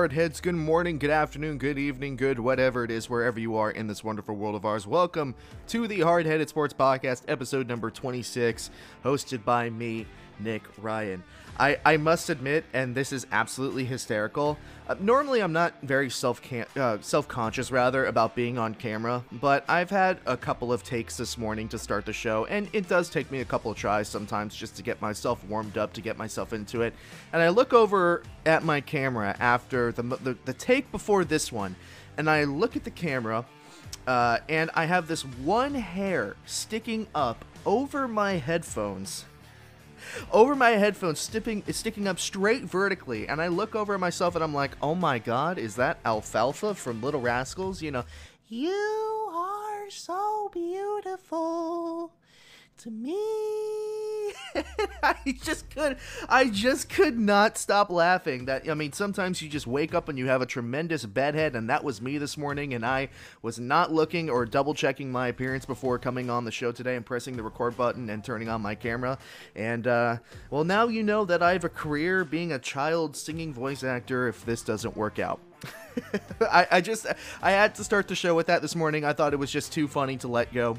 Good morning, good afternoon, good evening, good whatever it is, wherever you are in this wonderful world of ours. Welcome to the Hard Headed Sports Podcast, episode number 26, hosted by me, Nick Ryan. I, I must admit, and this is absolutely hysterical. Uh, normally, I'm not very self uh, self conscious rather about being on camera, but I've had a couple of takes this morning to start the show, and it does take me a couple of tries sometimes just to get myself warmed up, to get myself into it. And I look over at my camera after the the, the take before this one, and I look at the camera. Uh, and I have this one hair sticking up over my headphones over my headphones, sticking up straight vertically, and I look over at myself and I'm like, oh my god, is that Alfalfa from Little Rascals? You know, you are so beautiful to me. I just could I just could not stop laughing. That I mean, sometimes you just wake up and you have a tremendous bedhead, and that was me this morning, and I was not looking or double checking my appearance before coming on the show today and pressing the record button and turning on my camera. And uh, well, now you know that I have a career being a child singing voice actor. If this doesn't work out. I, I just I had to start the show with that this morning. I thought it was just too funny to let go.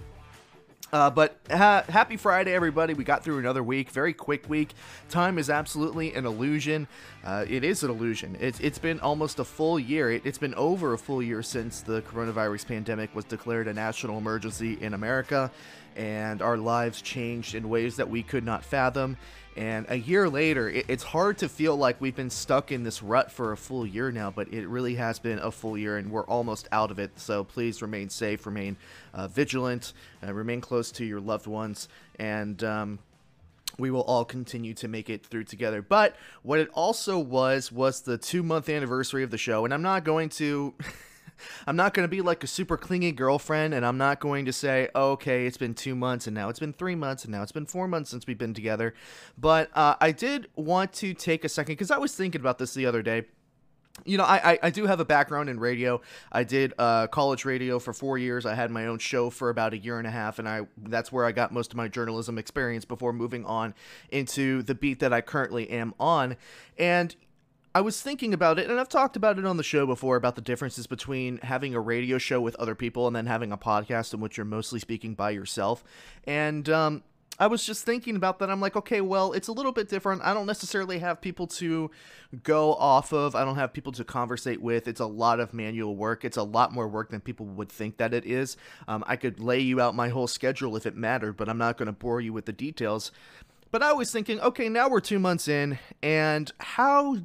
Uh, but ha- happy Friday, everybody. We got through another week, very quick week. Time is absolutely an illusion. Uh, it is an illusion. It's, it's been almost a full year. It, it's been over a full year since the coronavirus pandemic was declared a national emergency in America, and our lives changed in ways that we could not fathom. And a year later, it, it's hard to feel like we've been stuck in this rut for a full year now, but it really has been a full year and we're almost out of it. So please remain safe, remain uh, vigilant, uh, remain close to your loved ones, and um, we will all continue to make it through together. But what it also was was the two month anniversary of the show, and I'm not going to. I'm not going to be like a super clingy girlfriend, and I'm not going to say, okay, it's been two months, and now it's been three months, and now it's been four months since we've been together. But uh, I did want to take a second because I was thinking about this the other day you know, I, I, I, do have a background in radio. I did uh, college radio for four years. I had my own show for about a year and a half, and I that's where I got most of my journalism experience before moving on into the beat that I currently am on. And I was thinking about it, and I've talked about it on the show before about the differences between having a radio show with other people and then having a podcast in which you're mostly speaking by yourself. And um, I was just thinking about that. I'm like, okay, well, it's a little bit different. I don't necessarily have people to go off of. I don't have people to conversate with. It's a lot of manual work. It's a lot more work than people would think that it is. Um, I could lay you out my whole schedule if it mattered, but I'm not going to bore you with the details. But I was thinking, okay, now we're two months in, and how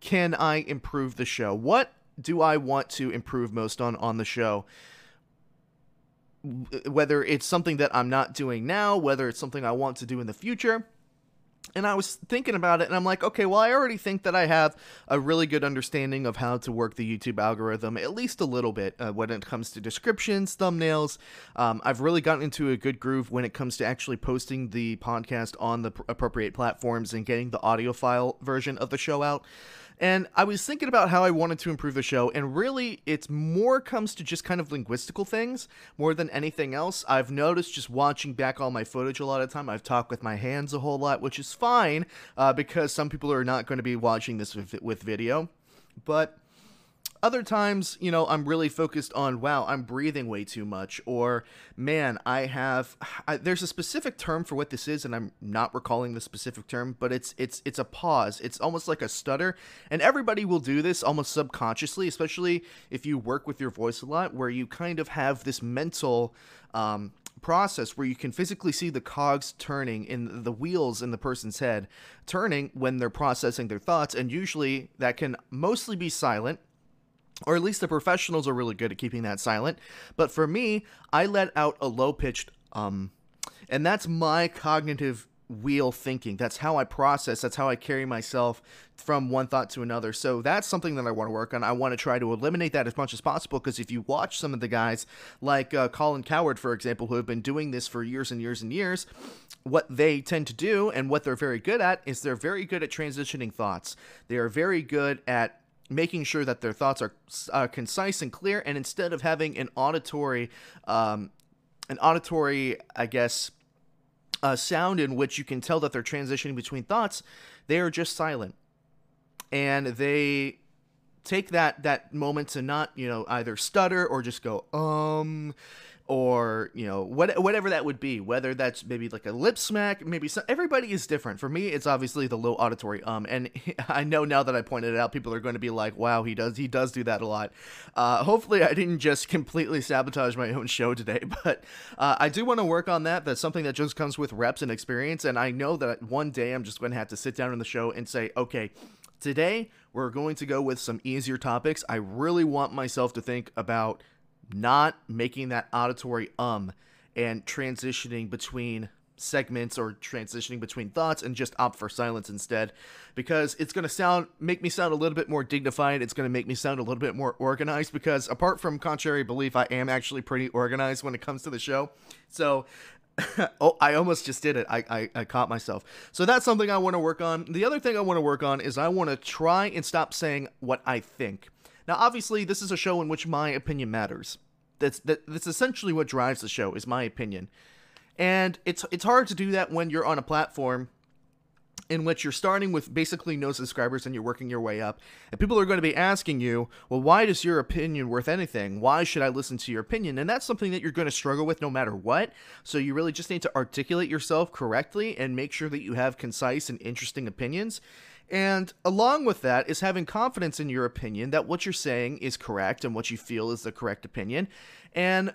can I improve the show? What do I want to improve most on on the show? Whether it's something that I'm not doing now, whether it's something I want to do in the future. And I was thinking about it, and I'm like, okay, well, I already think that I have a really good understanding of how to work the YouTube algorithm, at least a little bit, uh, when it comes to descriptions, thumbnails. Um, I've really gotten into a good groove when it comes to actually posting the podcast on the pr- appropriate platforms and getting the audio file version of the show out. And I was thinking about how I wanted to improve the show, and really, it's more comes to just kind of linguistical things more than anything else. I've noticed just watching back all my footage a lot of time, I've talked with my hands a whole lot, which is fine uh, because some people are not going to be watching this with, with video. But other times, you know, I'm really focused on, wow, I'm breathing way too much, or man, I have. I, there's a specific term for what this is, and I'm not recalling the specific term, but it's it's it's a pause. It's almost like a stutter, and everybody will do this almost subconsciously, especially if you work with your voice a lot, where you kind of have this mental. Um, process where you can physically see the cogs turning in the wheels in the person's head turning when they're processing their thoughts and usually that can mostly be silent or at least the professionals are really good at keeping that silent. But for me, I let out a low pitched um, and that's my cognitive wheel thinking. That's how I process. That's how I carry myself from one thought to another. So that's something that I want to work on. I want to try to eliminate that as much as possible because if you watch some of the guys like uh, Colin Cowherd, for example, who have been doing this for years and years and years, what they tend to do and what they're very good at is they're very good at transitioning thoughts. They are very good at making sure that their thoughts are uh, concise and clear and instead of having an auditory um, an auditory i guess uh, sound in which you can tell that they're transitioning between thoughts they are just silent. And they take that that moment to not you know either stutter or just go um or you know what, whatever that would be whether that's maybe like a lip smack maybe some, everybody is different. For me it's obviously the low auditory um and i know now that i pointed it out people are going to be like wow he does he does do that a lot. Uh, hopefully i didn't just completely sabotage my own show today but uh, i do want to work on that. That's something that just comes with reps and experience and i know that one day i'm just going to have to sit down in the show and say okay today we're going to go with some easier topics. I really want myself to think about not making that auditory um and transitioning between segments or transitioning between thoughts and just opt for silence instead. Because it's going to sound make me sound a little bit more dignified it's going to make me sound a little bit more organized because apart from contrary belief I am actually pretty organized when it comes to the show. So oh I almost just did it. I, I I caught myself. So that's something I want to work on. The other thing I want to work on is I want to try and stop saying what I think now, obviously, this is a show in which my opinion matters. That's that, that's essentially what drives the show is my opinion, and it's it's hard to do that when you're on a platform in which you're starting with basically no subscribers and you're working your way up. And people are going to be asking you, well, why does your opinion worth anything? Why should I listen to your opinion? And that's something that you're going to struggle with no matter what. So you really just need to articulate yourself correctly and make sure that you have concise and interesting opinions. And along with that is having confidence in your opinion that what you're saying is correct and what you feel is the correct opinion. And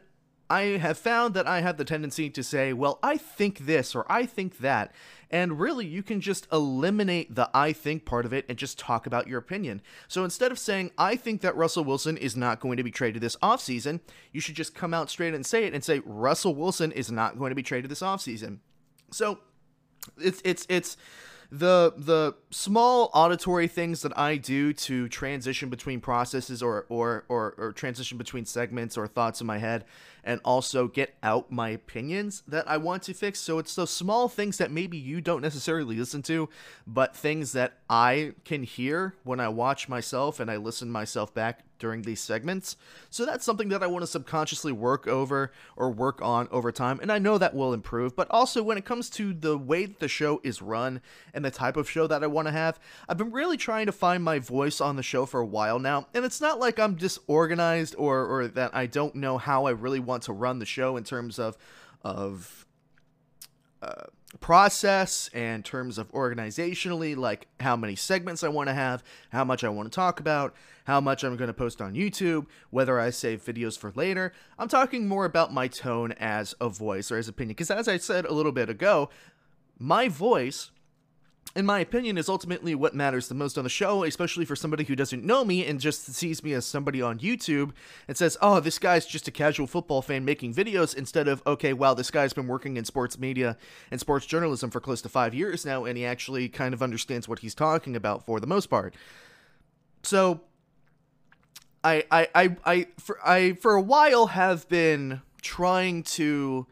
I have found that I have the tendency to say, well, I think this or I think that. And really, you can just eliminate the I think part of it and just talk about your opinion. So instead of saying, I think that Russell Wilson is not going to be traded this offseason, you should just come out straight and say it and say, Russell Wilson is not going to be traded this offseason. So it's, it's, it's, the the small auditory things that I do to transition between processes or or, or or transition between segments or thoughts in my head and also get out my opinions that I want to fix. So it's those small things that maybe you don't necessarily listen to, but things that I can hear when I watch myself and I listen myself back during these segments. So that's something that I want to subconsciously work over or work on over time, and I know that will improve. But also, when it comes to the way that the show is run and the type of show that I want to have, I've been really trying to find my voice on the show for a while now, and it's not like I'm disorganized or, or that I don't know how I really want to run the show in terms of of uh, process and terms of organizationally, like how many segments I want to have, how much I want to talk about, how much I'm going to post on YouTube, whether I save videos for later. I'm talking more about my tone as a voice or as opinion, because as I said a little bit ago, my voice in my opinion, is ultimately what matters the most on the show, especially for somebody who doesn't know me and just sees me as somebody on YouTube and says, oh, this guy's just a casual football fan making videos, instead of, okay, wow, this guy's been working in sports media and sports journalism for close to five years now, and he actually kind of understands what he's talking about for the most part. So, I, I, I, I, for, I, for a while have been trying to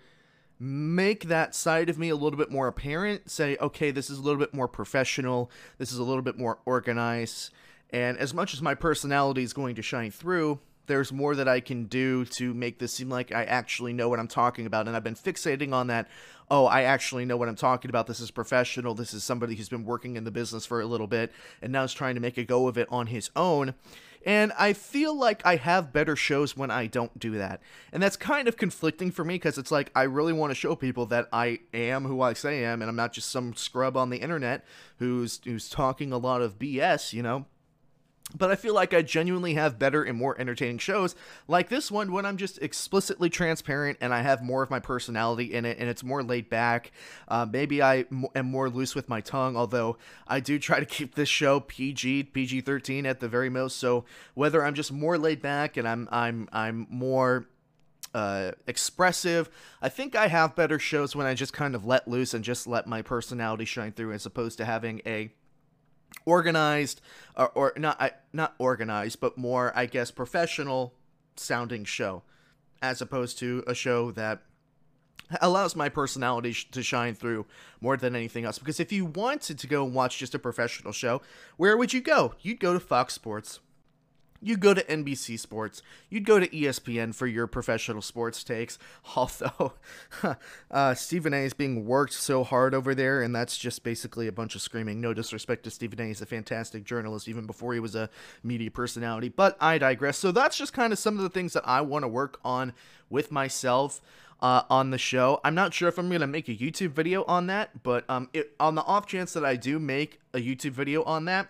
make that side of me a little bit more apparent. Say, okay, this is a little bit more professional, this is a little bit more organized. And as much as my personality is going to shine through, there's more that I can do to make this seem like I actually know what I'm talking about. And I've been fixating on that. Oh, I actually know what I'm talking about. This is professional. This is somebody who's been working in the business for a little bit and now is trying to make a go of it on his own. And I feel like I have better shows when I don't do that. And that's kind of conflicting for me because it's like I really want to show people that I am who I say I am and I'm not just some scrub on the internet who's who's talking a lot of BS, you know but I feel like I genuinely have better and more entertaining shows like this one when I'm just explicitly transparent and I have more of my personality in it and it's more laid back. Uh, maybe I am more loose with my tongue, although I do try to keep this show PG, PG 13 at the very most. So whether I'm just more laid back and I'm I'm I'm more uh, expressive. I think I have better shows when I just kind of let loose and just let my personality shine through, as opposed to having a organized or, or not not organized but more i guess professional sounding show as opposed to a show that allows my personality sh- to shine through more than anything else. Because if you wanted to go and watch just a professional show where would you go? You'd go to fox sports you go to NBC Sports, you'd go to ESPN for your professional sports takes. Although uh, Stephen A is being worked so hard over there, and that's just basically a bunch of screaming. No disrespect to Stephen A, he's a fantastic journalist, even before he was a media personality. But I digress. So that's just kind of some of the things that I want to work on with myself. Uh, on the show. I'm not sure if I'm gonna make a YouTube video on that, but um, it, on the off chance that I do make a YouTube video on that,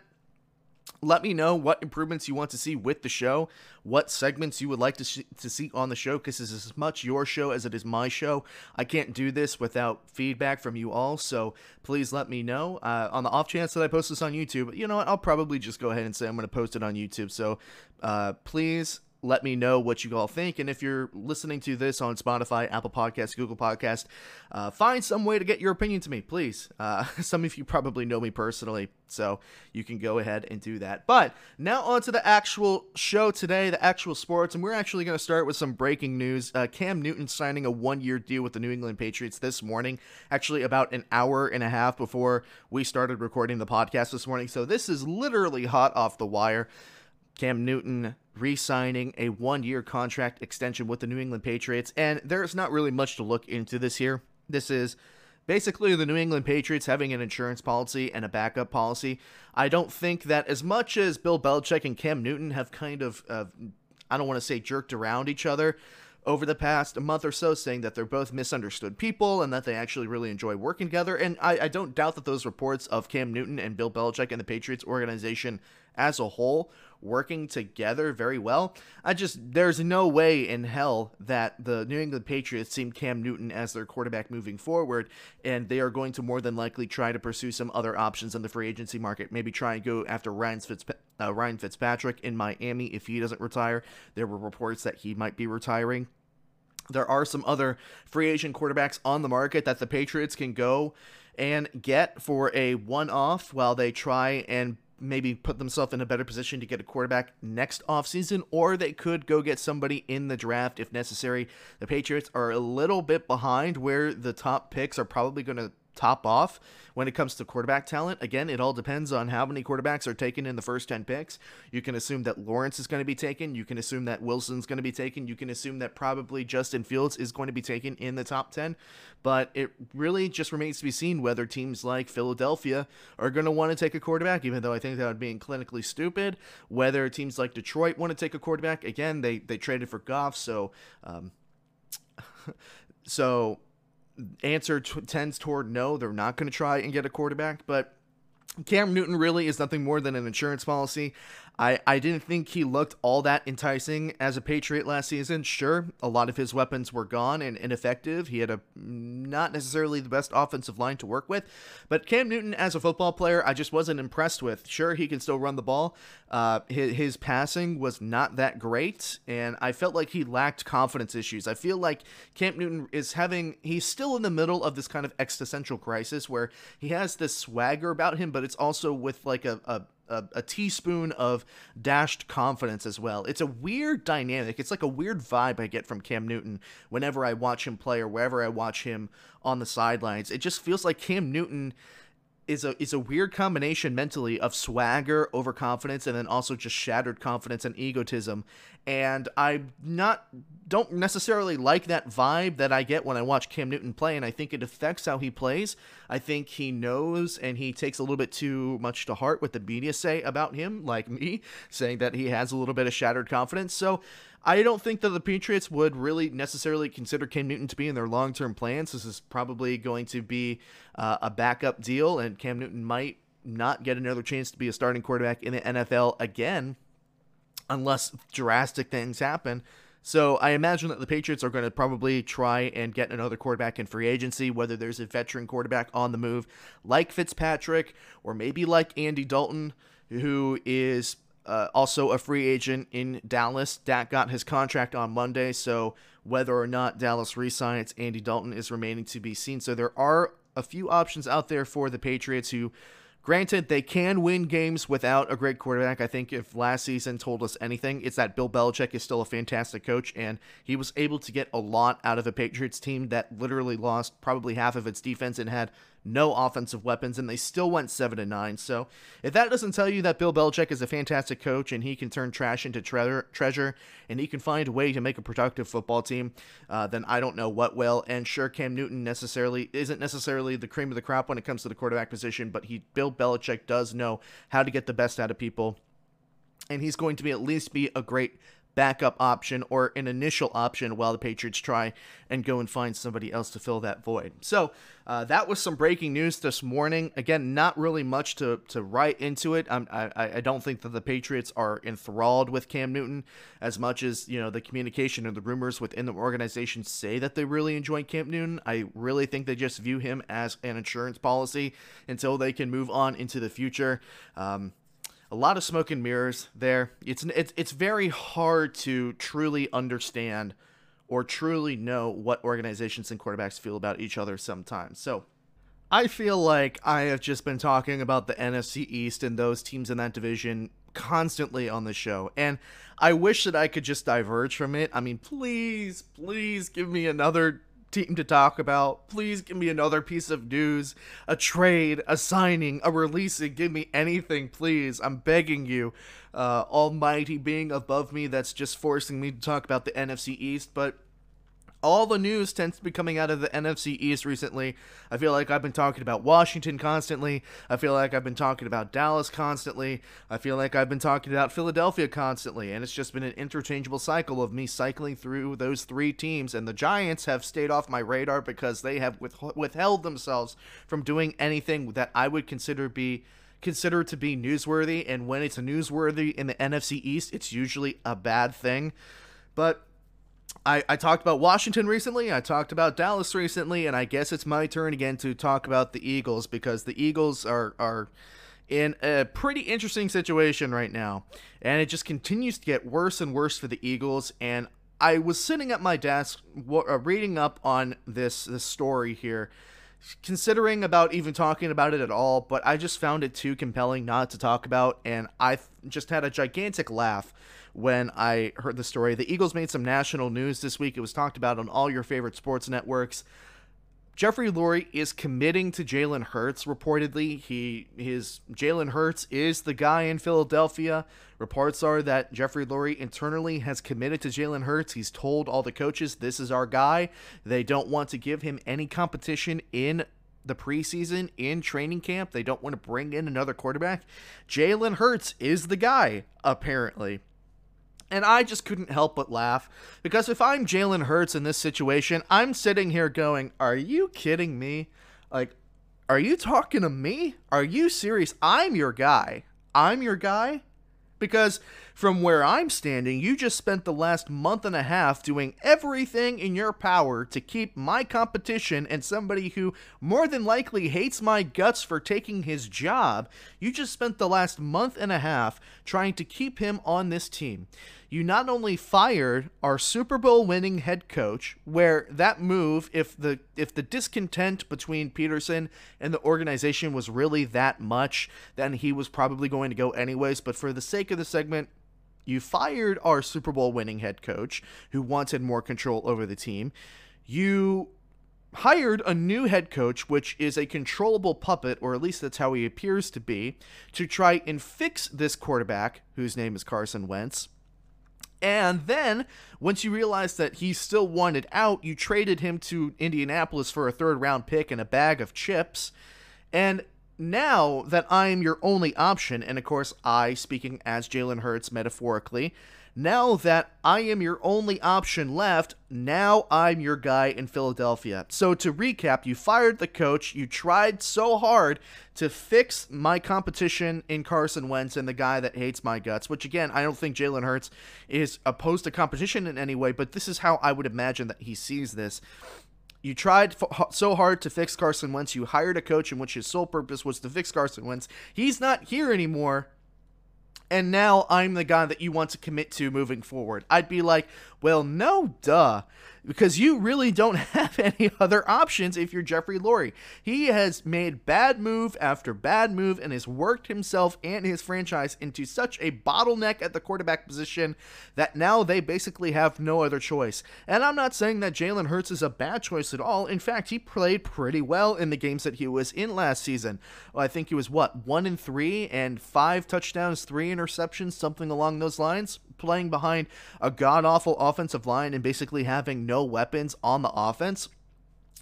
let me know what improvements you want to see with the show, what segments you would like to, sh- to see on the show, because is as much your show as it is my show. I can't do this without feedback from you all, so please let me know. Uh, on the off chance that I post this on YouTube, you know what? I'll probably just go ahead and say I'm going to post it on YouTube. So uh, please let me know what you all think. And if you're listening to this on Spotify, Apple Podcasts, Google Podcast, uh, find some way to get your opinion to me, please. Uh, some of you probably know me personally, so you can go ahead and do that. But now on to the actual show today, the actual sports, and we're actually going to start with some breaking news. Uh, Cam Newton signing a one-year deal with the New England Patriots this morning, actually about an hour and a half before we started recording the podcast this morning. So this is literally hot off the wire. Cam Newton re signing a one year contract extension with the New England Patriots. And there's not really much to look into this here. This is basically the New England Patriots having an insurance policy and a backup policy. I don't think that as much as Bill Belichick and Cam Newton have kind of, uh, I don't want to say jerked around each other, over the past month or so, saying that they're both misunderstood people and that they actually really enjoy working together. And I, I don't doubt that those reports of Cam Newton and Bill Belichick and the Patriots organization as a whole working together very well. I just there's no way in hell that the New England Patriots see Cam Newton as their quarterback moving forward, and they are going to more than likely try to pursue some other options in the free agency market. Maybe try and go after Ryan, Fitzpa- uh, Ryan Fitzpatrick in Miami if he doesn't retire. There were reports that he might be retiring. There are some other free agent quarterbacks on the market that the Patriots can go and get for a one off while they try and maybe put themselves in a better position to get a quarterback next offseason, or they could go get somebody in the draft if necessary. The Patriots are a little bit behind where the top picks are probably going to top off when it comes to quarterback talent. Again, it all depends on how many quarterbacks are taken in the first 10 picks. You can assume that Lawrence is going to be taken. You can assume that Wilson's going to be taken. You can assume that probably Justin Fields is going to be taken in the top 10. But it really just remains to be seen whether teams like Philadelphia are going to want to take a quarterback, even though I think that would be clinically stupid. Whether teams like Detroit want to take a quarterback. Again, they, they traded for Goff, so. Um, so answer t- tends toward no, they're not going to try and get a quarterback. But Cam Newton really is nothing more than an insurance policy. I, I didn't think he looked all that enticing as a Patriot last season. Sure, a lot of his weapons were gone and ineffective. He had a not necessarily the best offensive line to work with, but Cam Newton as a football player, I just wasn't impressed with. Sure, he can still run the ball. Uh, his, his passing was not that great, and I felt like he lacked confidence issues. I feel like Cam Newton is having he's still in the middle of this kind of existential crisis where he has this swagger about him, but it's also with like a, a a, a, teaspoon of dashed confidence as well. It's a weird dynamic. It's like a weird vibe I get from Cam Newton whenever I watch him play or wherever I watch him on the sidelines. It just feels like Cam Newton is a is a weird combination mentally of swagger, overconfidence, and then also just shattered confidence and egotism. And I not don't necessarily like that vibe that I get when I watch Cam Newton play, and I think it affects how he plays. I think he knows and he takes a little bit too much to heart what the media say about him, like me, saying that he has a little bit of shattered confidence. So I don't think that the Patriots would really necessarily consider Cam Newton to be in their long term plans. This is probably going to be uh, a backup deal, and Cam Newton might not get another chance to be a starting quarterback in the NFL again unless drastic things happen. So I imagine that the Patriots are going to probably try and get another quarterback in free agency, whether there's a veteran quarterback on the move like Fitzpatrick or maybe like Andy Dalton, who is uh, also a free agent in Dallas. Dak got his contract on Monday, so whether or not Dallas resigns Andy Dalton is remaining to be seen. So there are a few options out there for the Patriots who Granted, they can win games without a great quarterback. I think if last season told us anything, it's that Bill Belichick is still a fantastic coach, and he was able to get a lot out of a Patriots team that literally lost probably half of its defense and had no offensive weapons, and they still went seven and nine. So if that doesn't tell you that Bill Belichick is a fantastic coach and he can turn trash into tre- treasure and he can find a way to make a productive football team, uh, then I don't know what will. And sure, Cam Newton necessarily isn't necessarily the cream of the crop when it comes to the quarterback position, but he Bill Belichick does know how to get the best out of people and he's going to be at least be a great backup option or an initial option while the Patriots try and go and find somebody else to fill that void. So uh, that was some breaking news this morning. Again, not really much to, to write into it. I'm, I, I don't think that the Patriots are enthralled with Cam Newton as much as you know the communication and the rumors within the organization say that they really enjoy Cam Newton. I really think they just view him as an insurance policy until they can move on into the future. Um, a lot of smoke and mirrors there. It's it's it's very hard to truly understand or truly know what organizations and quarterbacks feel about each other sometimes. So I feel like I have just been talking about the NFC East and those teams in that division constantly on the show. And I wish that I could just diverge from it. I mean, please, please give me another team to talk about. Please give me another piece of news, a trade, a signing, a releasing. Give me anything, please. I'm begging you. Uh, almighty being above me that's just forcing me to talk about the NFC East, but all the news tends to be coming out of the NFC East recently. I feel like I've been talking about Washington constantly. I feel like I've been talking about Dallas constantly. I feel like I've been talking about Philadelphia constantly. And it's just been an interchangeable cycle of me cycling through those three teams. And the Giants have stayed off my radar because they have withheld themselves from doing anything that I would consider be considered to be newsworthy. And when it's newsworthy in the NFC East, it's usually a bad thing. But I, I talked about Washington recently, I talked about Dallas recently, and I guess it's my turn again to talk about the Eagles because the Eagles are are in a pretty interesting situation right now. And it just continues to get worse and worse for the Eagles. And I was sitting at my desk uh, reading up on this this story here, considering about even talking about it at all, but I just found it too compelling not to talk about, and I just had a gigantic laugh when I heard the story. The Eagles made some national news this week. It was talked about on all your favorite sports networks. Jeffrey Lurie is committing to Jalen Hurts. Reportedly, he his Jalen Hurts is the guy in Philadelphia. Reports are that Jeffrey Lurie internally has committed to Jalen Hurts. He's told all the coaches, "This is our guy." They don't want to give him any competition in the preseason in training camp. They don't want to bring in another quarterback. Jalen Hurts is the guy, apparently. And I just couldn't help but laugh because if I'm Jalen Hurts in this situation, I'm sitting here going, Are you kidding me? Like, are you talking to me? Are you serious? I'm your guy. I'm your guy? Because from where I'm standing, you just spent the last month and a half doing everything in your power to keep my competition and somebody who more than likely hates my guts for taking his job. You just spent the last month and a half trying to keep him on this team you not only fired our Super Bowl winning head coach, where that move, if the if the discontent between Pederson and the organization was really that much, then he was probably going to go anyways. But for the sake of the segment, you fired our Super Bowl winning head coach who wanted more control over the team. You hired a new head coach, which is a controllable puppet, or at least that's how he appears to be, to try and fix this quarterback, whose name is Carson Wentz. And then, once you realized that he still wanted out, you traded him to Indianapolis for a third round pick and a bag of chips. And now that I'm your only option, and of course, I, speaking as Jalen Hurts metaphorically, now that I am your only option left, now I'm your guy in Philadelphia. So to recap, you fired the coach, you tried so hard to fix my competition in Carson Wentz and the guy that hates my guts, which again, I don't think Jalen Hurts is opposed to competition in any way, but this is how I would imagine that he sees this. You tried so hard to fix Carson Wentz. You hired a coach in which his sole purpose was to fix Carson Wentz. He's not here anymore and now I'm the guy that you want to commit to moving forward. I'd be like, well, no, duh. Because you really don't have any other options if you're Jeffrey Lurie. He has made bad move after bad move and has worked himself and his franchise into such a bottleneck at the quarterback position that now they basically have no other choice. And I'm not saying that Jalen Hurts is a bad choice at all. In fact, he played pretty well in the games that he was in last season. I think he was what, one and three and five touchdowns, three interceptions, something along those lines playing behind a god awful offensive line and basically having no weapons on the offense,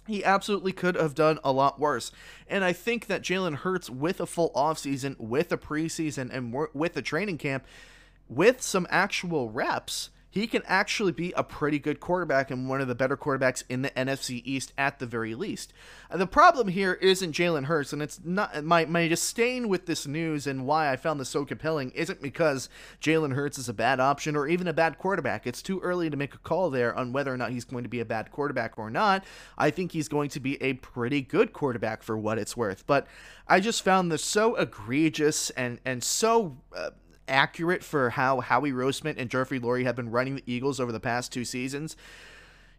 he absolutely could have done a lot worse. And I think that Jalen Hurts, with a full offseason, with a preseason, and with a training camp, with some actual reps, he can actually be a pretty good quarterback and one of the better quarterbacks in the NFC East at the very least. Uh, the problem here isn't Jalen Hurts, and it's not my my disdain with this news and why I found this so compelling isn't because Jalen Hurts is a bad option or even a bad quarterback. It's too early to make a call there on whether or not he's going to be a bad quarterback or not. I think he's going to be a pretty good quarterback for what it's worth, but I just found this so egregious and and so. Uh, accurate for how Howie Roseman and Jeffrey Lurie have been running the Eagles over the past two seasons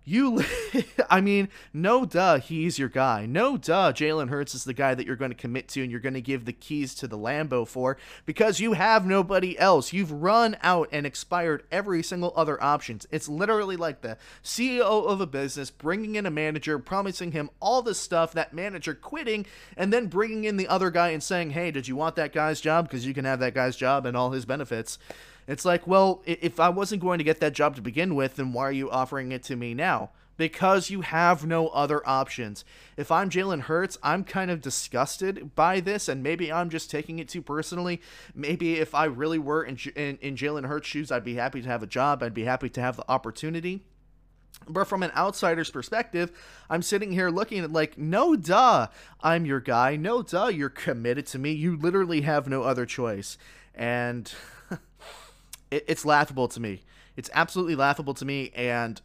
you, I mean, no duh, he's your guy. No duh, Jalen Hurts is the guy that you're going to commit to and you're going to give the keys to the Lambo for because you have nobody else. You've run out and expired every single other options. It's literally like the CEO of a business bringing in a manager, promising him all this stuff, that manager quitting, and then bringing in the other guy and saying, hey, did you want that guy's job? Because you can have that guy's job and all his benefits. It's like, well, if I wasn't going to get that job to begin with, then why are you offering it to me now? Because you have no other options. If I'm Jalen Hurts, I'm kind of disgusted by this, and maybe I'm just taking it too personally. Maybe if I really were in, in, in Jalen Hurts' shoes, I'd be happy to have a job, I'd be happy to have the opportunity. But from an outsider's perspective, I'm sitting here looking at like, no duh, I'm your guy. No duh, you're committed to me. You literally have no other choice. And it, it's laughable to me. It's absolutely laughable to me. And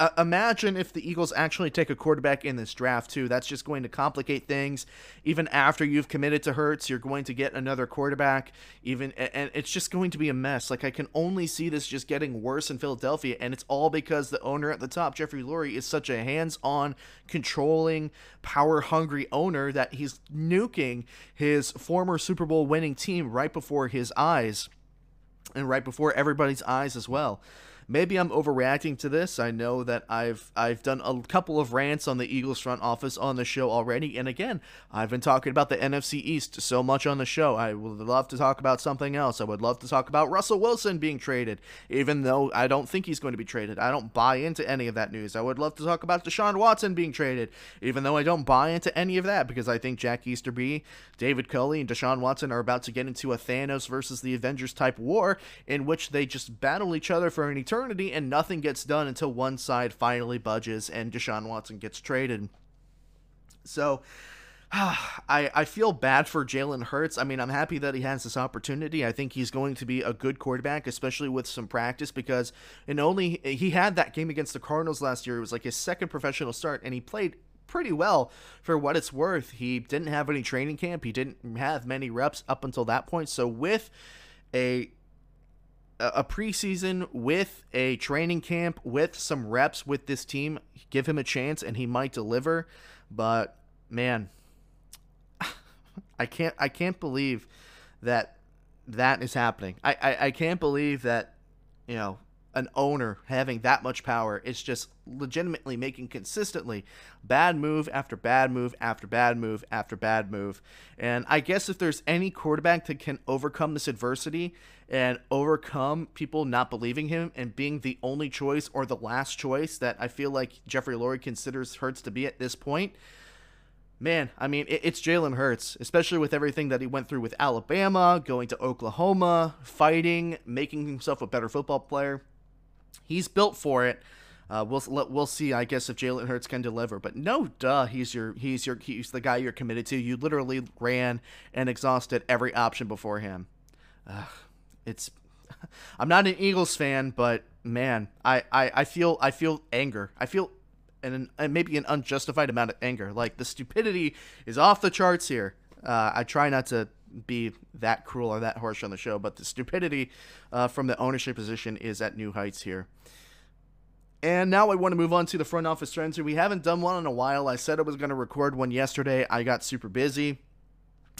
uh, imagine if the Eagles actually take a quarterback in this draft too. That's just going to complicate things. Even after you've committed to Hurts, you're going to get another quarterback. Even and it's just going to be a mess. Like I can only see this just getting worse in Philadelphia, and it's all because the owner at the top, Jeffrey Lurie, is such a hands-on, controlling, power-hungry owner that he's nuking his former Super Bowl winning team right before his eyes and right before everybody's eyes as well. Maybe I'm overreacting to this. I know that I've I've done a couple of rants on the Eagles front office on the show already, and again, I've been talking about the NFC East so much on the show. I would love to talk about something else. I would love to talk about Russell Wilson being traded, even though I don't think he's going to be traded. I don't buy into any of that news. I would love to talk about Deshaun Watson being traded, even though I don't buy into any of that because I think Jack Easterby, David Culley, and Deshaun Watson are about to get into a Thanos versus the Avengers type war in which they just battle each other for an eternity eternity, and nothing gets done until one side finally budges and Deshaun Watson gets traded. So. I, I feel bad for Jalen Hurts. I mean, I'm happy that he has this opportunity. I think he's going to be a good quarterback, especially with some practice, because and only he had that game against the Cardinals last year. It was like his second professional start, and he played pretty well for what it's worth. He didn't have any training camp. He didn't have many reps up until that point. So with a a preseason with a training camp with some reps with this team give him a chance and he might deliver. But man i can't i can't believe that that is happening. I i, I can't believe that you know an owner having that much power. It's just legitimately making consistently bad move after bad move after bad move after bad move. And I guess if there's any quarterback that can overcome this adversity and overcome people not believing him and being the only choice or the last choice that I feel like Jeffrey Lurie considers Hurts to be at this point, man, I mean, it's Jalen Hurts, especially with everything that he went through with Alabama, going to Oklahoma, fighting, making himself a better football player he's built for it. Uh, we'll we'll see. I guess if Jalen Hurts can deliver, but no, duh, he's your he's your he's the guy you're committed to. You literally ran and exhausted every option before him. Uh, it's I'm not an Eagles fan, but man, I, I, I feel I feel anger. I feel an, an maybe an unjustified amount of anger. Like the stupidity is off the charts here. Uh, I try not to be that cruel or that harsh on the show, but the stupidity uh, from the ownership position is at new heights here. And now I want to move on to the Front Office Frenzy. We haven't done one in a while. I said I was going to record one yesterday. I got super busy.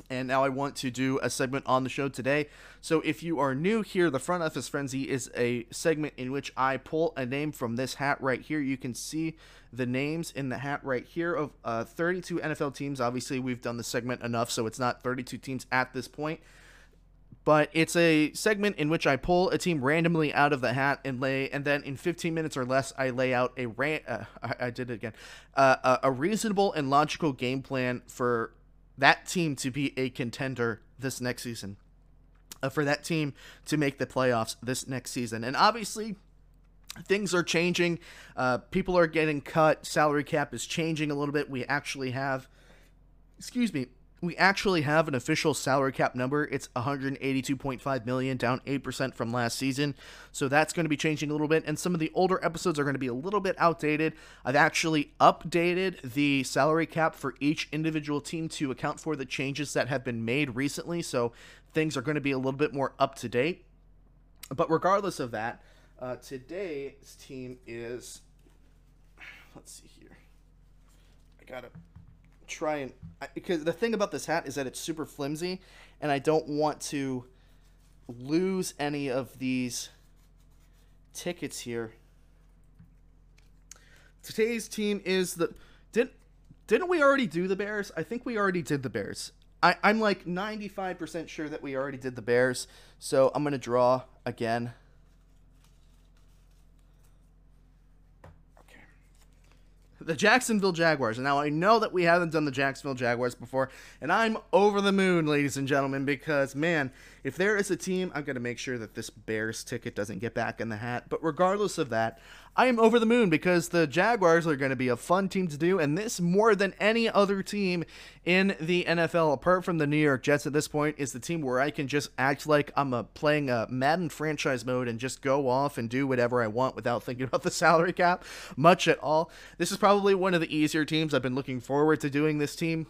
And now I want to do a segment on the show today. So if you are new here, the Front Office Frenzy is a segment in which I pull a name from this hat right here. You can see the names in the hat right here of uh, 32 NFL teams. Obviously, we've done the segment enough, so it's not 32 teams at this point but it's a segment in which I pull a team randomly out of the hat and lay, and then in 15 minutes or less, I lay out a ran- uh, I, I, did it again, uh, a, a reasonable and logical game plan for that team to be a contender this next season, uh, for that team to make the playoffs this next season, and obviously. Things are changing. Uh, people are getting cut. Salary cap is changing a little bit. We actually have, excuse me, we actually have an official salary cap number. It's 182.5 million, down 8% from last season. So that's going to be changing a little bit and some of the older episodes are going to be a little bit outdated. I've actually updated the salary cap for each individual team to account for the changes that have been made recently, so things are going to be a little bit more up to date. But regardless of that, uh, today's team is let's see here. I got to try and because the thing about this hat is that it's super flimsy, and I don't want to lose any of these tickets here. Today's team is the didn't didn't we already do the Bears? I think we already did the Bears. I, I'm like 95% sure that we already did the Bears. So I'm to draw again. The Jacksonville Jaguars. And now I know that we haven't done the Jacksonville Jaguars before, and I'm over the moon, ladies and gentlemen, because man, if there is a team, I'm going to make sure that this Bears ticket doesn't get back in the hat. But regardless of that, I am over the moon because the Jaguars are going to be a fun team to do, and this more than any other team in the NFL, apart from the New York Jets at this point, is the team where I can just act like I'm a, playing a Madden franchise mode and just go off and do whatever I want without thinking about the salary cap much at all. This is probably one of the easier teams. I've been looking forward to doing this team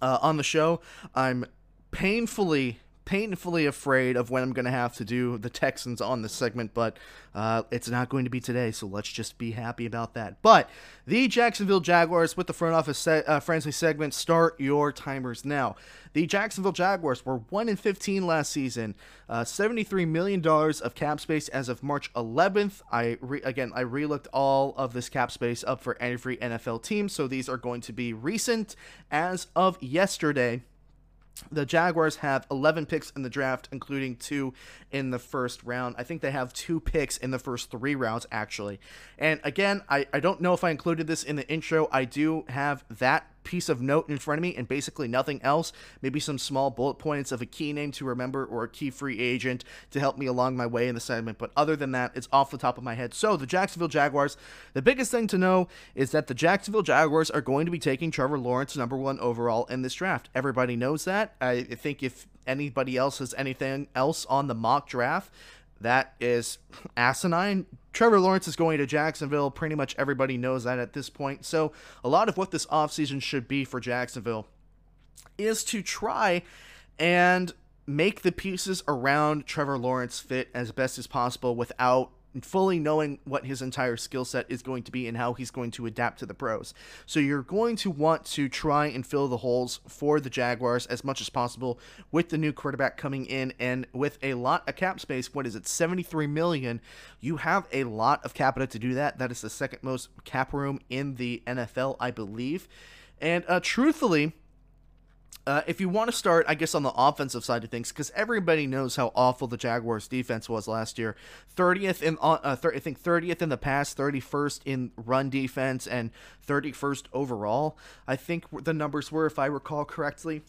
uh, on the show. I'm painfully painfully afraid of when I'm going to have to do the Texans on this segment, but uh, it's not going to be today, so let's just be happy about that. But the Jacksonville Jaguars with the front office se- uh, friendly segment, start your timers now. The Jacksonville Jaguars were 1 in 15 last season, uh, $73 million of cap space as of March 11th. I re- again, I relooked all of this cap space up for every NFL team, so these are going to be recent as of yesterday. The Jaguars have 11 picks in the draft, including two in the first round. I think they have two picks in the first three rounds, actually. And again, I, I don't know if I included this in the intro. I do have that piece of note in front of me and basically nothing else. Maybe some small bullet points of a key name to remember or a key free agent to help me along my way in the segment. But other than that, it's off the top of my head. So the Jacksonville Jaguars, the biggest thing to know is that the Jacksonville Jaguars are going to be taking Trevor Lawrence number one overall in this draft. Everybody knows that. I think if anybody else has anything else on the mock draft, that is asinine. Trevor Lawrence is going to Jacksonville. Pretty much everybody knows that at this point. So, a lot of what this offseason should be for Jacksonville is to try and make the pieces around Trevor Lawrence fit as best as possible without fully knowing what his entire skill set is going to be and how he's going to adapt to the pros. So you're going to want to try and fill the holes for the Jaguars as much as possible with the new quarterback coming in and with a lot of cap space. What is it? 73 million. You have a lot of capital to do that. That is the second most cap room in the NFL, I believe. And uh, truthfully, uh, if you want to start, I guess, on the offensive side of things, because everybody knows how awful the Jaguars' defense was last year. 30th in, uh, uh I think 30th in the pass, 31st in run defense, and 31st overall. I think the numbers were, if I recall correctly.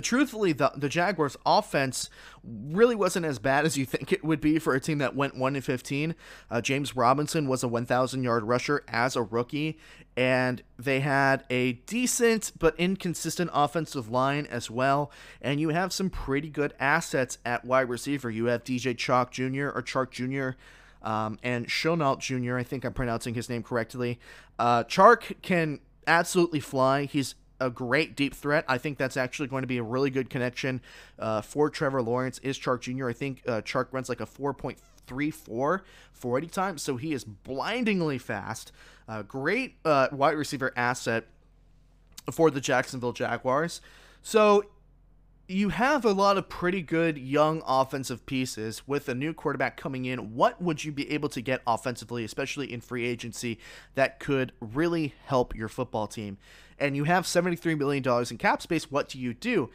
Truthfully, the the Jaguars' offense really wasn't as bad as you think it would be for a team that went one in fifteen. Uh, James Robinson was a one thousand yard rusher as a rookie, and they had a decent but inconsistent offensive line as well. And you have some pretty good assets at wide receiver. You have DJ Chalk Jr. or Chark Jr. Um, and Shenault Jr. I think I'm pronouncing his name correctly. Uh, Chark can absolutely fly. He's a great deep threat. I think that's actually going to be a really good connection uh, for Trevor Lawrence. Is Chark Jr. I think uh, Chark runs like a 4.34 40 times, so he is blindingly fast. Uh, great uh, wide receiver asset for the Jacksonville Jaguars. So you have a lot of pretty good young offensive pieces with a new quarterback coming in. What would you be able to get offensively, especially in free agency, that could really help your football team? And you have $73 million in cap space. What do you do?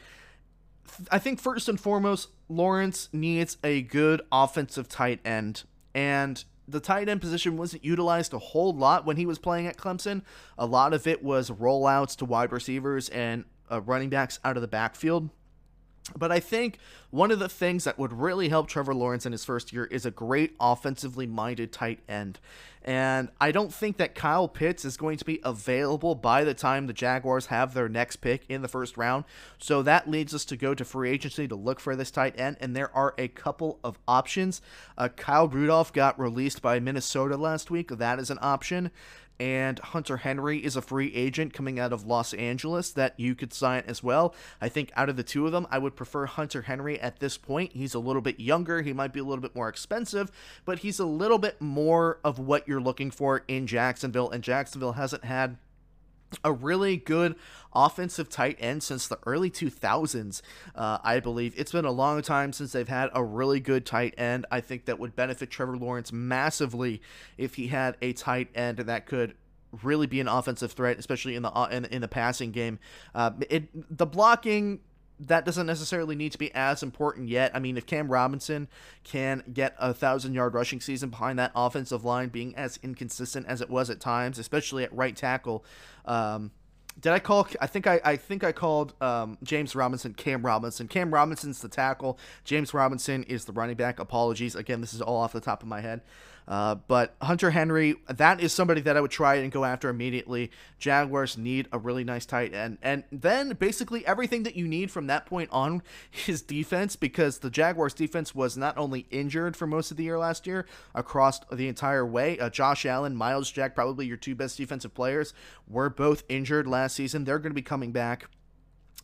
I think first and foremost, Lawrence needs a good offensive tight end. And the tight end position wasn't utilized a whole lot when he was playing at Clemson. A lot of it was rollouts to wide receivers and uh, running backs out of the backfield. But I think one of the things that would really help Trevor Lawrence in his first year is a great offensively minded tight end. And I don't think that Kyle Pitts is going to be available by the time the Jaguars have their next pick in the first round. So that leads us to go to free agency to look for this tight end. And there are a couple of options. Uh, Kyle Rudolph got released by Minnesota last week. That is an option and Hunter Henry is a free agent coming out of Los Angeles that you could sign as well. I think out of the two of them, I would prefer Hunter Henry at this point. He's a little bit younger, he might be a little bit more expensive, but he's a little bit more of what you're looking for in Jacksonville, and Jacksonville hasn't had a really good offensive tight end since the early 2000s, uh, I believe. It's been a long time since they've had a really good tight end. I think that would benefit Trevor Lawrence massively if he had a tight end that could really be an offensive threat, especially in the uh, in, in the passing game. Uh, it the blocking that doesn't necessarily need to be as important yet. I mean, if Cam Robinson can get a thousand yard rushing season behind that offensive line being as inconsistent as it was at times, especially at right tackle, um, did I call? I think I, I think I called um, James Robinson Cam Robinson. Cam Robinson's the tackle. James Robinson is the running back. Apologies again. This is all off the top of my head. Uh, but Hunter Henry, that is somebody that I would try and go after immediately. Jaguars need a really nice tight end. And then basically everything that you need from that point on is defense because the Jaguars defense was not only injured for most of the year last year across the entire way. Uh, Josh Allen, Myles Jack, probably your two best defensive players, were both injured last season. They're going to be coming back.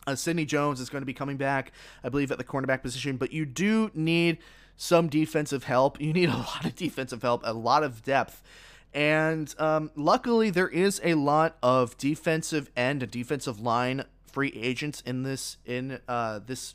Uh, Sidney Jones is going to be coming back, I believe, at the cornerback position, but you do need some defensive help. You need a lot of defensive help, a lot of depth. And um, luckily, there is a lot of defensive end and defensive line free agents in this in uh, this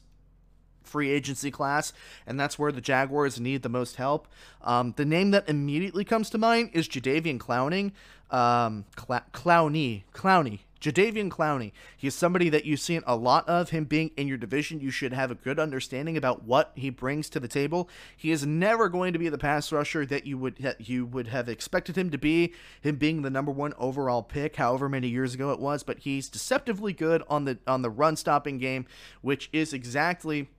free agency class, and that's where the Jaguars need the most help. Um, the name that immediately comes to mind is Jadeveon Clowning, um, Cl- Clowney, Clowney, Jadeveon Clowney, he's somebody that you've seen a lot of. Him being in your division, you should have a good understanding about what he brings to the table. He is never going to be the pass rusher that you would ha- you would have expected him to be. Him being the number one overall pick, however many years ago it was, but he's deceptively good on the on the run stopping game, which is exactly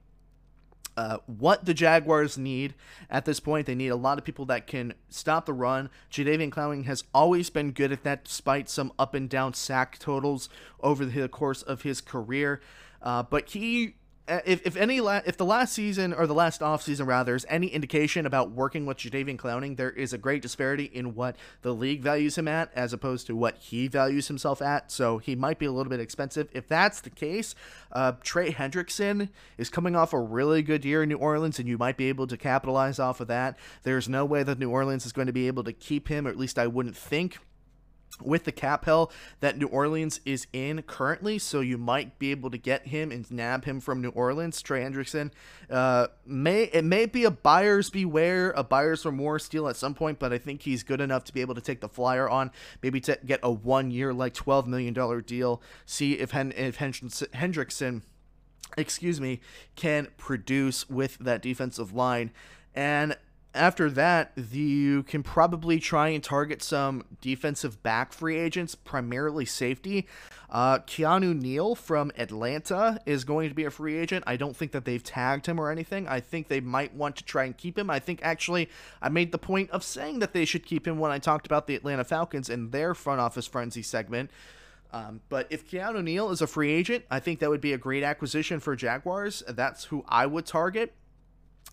uh, what the Jaguars need at this point. They need a lot of people that can stop the run. Jadeveon Clowney has always been good at that, despite some up and down sack totals over the course of his career. Uh, but he if, if any la- if the last season or the last off season rather is any indication about working with Jadeveon Clowney, there is a great disparity in what the league values him at as opposed to what he values himself at. So he might be a little bit expensive. If that's the case, uh, Trey Hendrickson is coming off a really good year in New Orleans, and you might be able to capitalize off of that. There's no way that New Orleans is going to be able to keep him, or at least I wouldn't think with the cap hell that New Orleans is in currently, so you might be able to get him and nab him from New Orleans. Trey Hendrickson uh, may it may be a buyer's beware, a buyer's remorse deal at some point, but I think he's good enough to be able to take the flyer on, maybe to get a one year like twelve million dollar deal. See if Hen- if Hendrickson, excuse me, can produce with that defensive line. And after that, you can probably try and target some defensive back free agents, primarily safety. Uh, Keanu Neal from Atlanta is going to be a free agent. I don't think that they've tagged him or anything. I think they might want to try and keep him. I think actually I made the point of saying that they should keep him when I talked about the Atlanta Falcons and their front office frenzy segment. Um, but if Keanu Neal is a free agent, I think that would be a great acquisition for Jaguars. That's who I would target.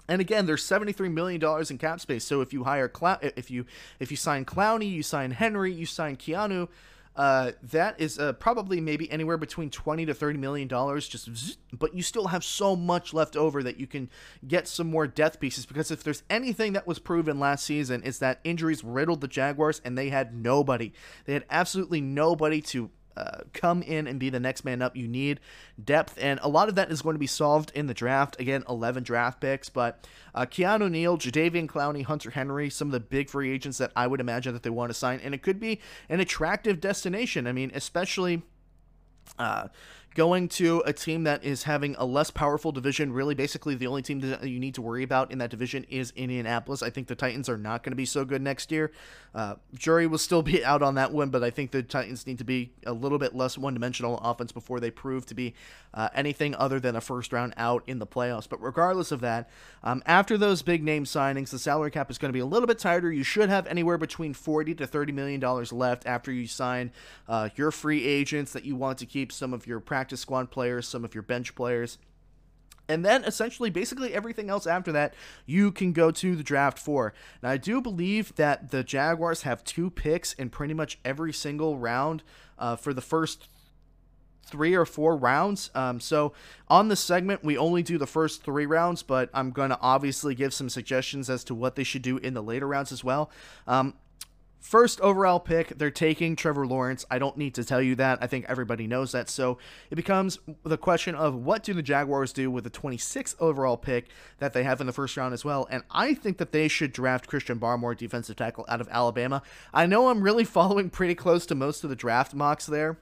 And again, there's 73 million dollars in cap space. So if you hire Clow, if you if you sign Clowney, you sign Henry, you sign Keanu, uh, that is uh, probably maybe anywhere between 20 to 30 million dollars just zzz, but you still have so much left over that you can get some more death pieces because if there's anything that was proven last season is that injuries riddled the Jaguars and they had nobody they had absolutely nobody to uh, come in and be the next man up. You need depth, and a lot of that is going to be solved in the draft. Again, 11 draft picks, but uh, Keanu Neal, Jadeveon Clowney, Hunter Henry, some of the big free agents that I would imagine that they want to sign, and it could be an attractive destination. I mean, especially. Uh, going to a team that is having a less powerful division. Really, basically, the only team that you need to worry about in that division is Indianapolis. I think the Titans are not going to be so good next year. Uh, jury will still be out on that one, but I think the Titans need to be a little bit less one dimensional offense before they prove to be uh, anything other than a first round out in the playoffs. But regardless of that, um, after those big name signings, the salary cap is going to be a little bit tighter. You should have anywhere between 40 to 30 million dollars left after you sign uh, your free agents that you want to keep some of your practice squad players, some of your bench players. And then essentially, basically everything else after that, you can go to the draft for. Now, I do believe that the Jaguars have two picks in pretty much every single round uh, for the first three or four rounds. Um, so on this segment, we only do the first three rounds, but I'm going to obviously give some suggestions as to what they should do in the later rounds as well. Um, First overall pick, they're taking Trevor Lawrence. I don't need to tell you that. I think everybody knows that. So it becomes the question of what do the Jaguars do with the 26th overall pick that they have in the first round as well. And I think that they should draft Christian Barmore, defensive tackle out of Alabama. I know I'm really following pretty close to most of the draft mocks there.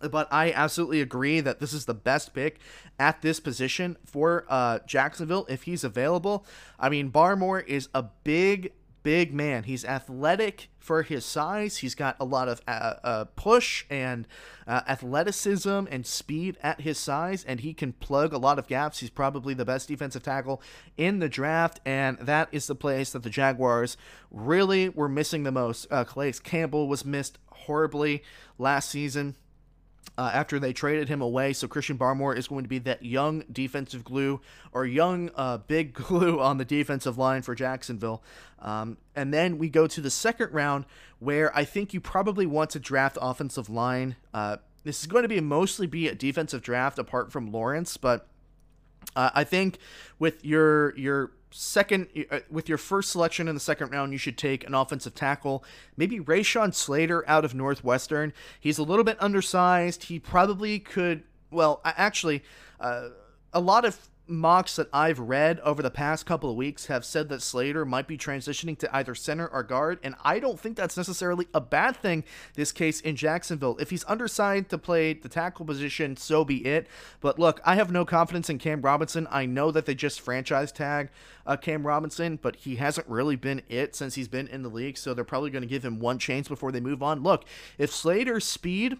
But I absolutely agree that this is the best pick at this position for uh, Jacksonville if he's available. I mean, Barmore is a big big man. He's athletic for his size. He's got a lot of uh, uh, push and uh, athleticism and speed at his size, and he can plug a lot of gaps. He's probably the best defensive tackle in the draft, and that is the place that the Jaguars really were missing the most. Uh, Calais Campbell was missed horribly last season uh, after they traded him away. So Christian Barmore is going to be that young defensive glue or young uh, big glue on the defensive line for Jacksonville. Um, and then we go to the second round where I think you probably want to draft offensive line. Uh, this is going to be mostly be a defensive draft apart from Lawrence, but uh, I think with your your second uh, with your first selection in the second round, you should take an offensive tackle, maybe Rashawn Slater out of Northwestern. He's a little bit undersized. He probably could. Well, actually, uh, a lot of mocks that I've read over the past couple of weeks have said that Slater might be transitioning to either center or guard, and I don't think that's necessarily a bad thing this case in Jacksonville. If he's undersized to play the tackle position, so be it. But look, I have no confidence in Cam Robinson. I know that they just franchise tag uh, Cam Robinson, but he hasn't really been it since he's been in the league, so they're probably going to give him one chance before they move on. Look, if Slater's speed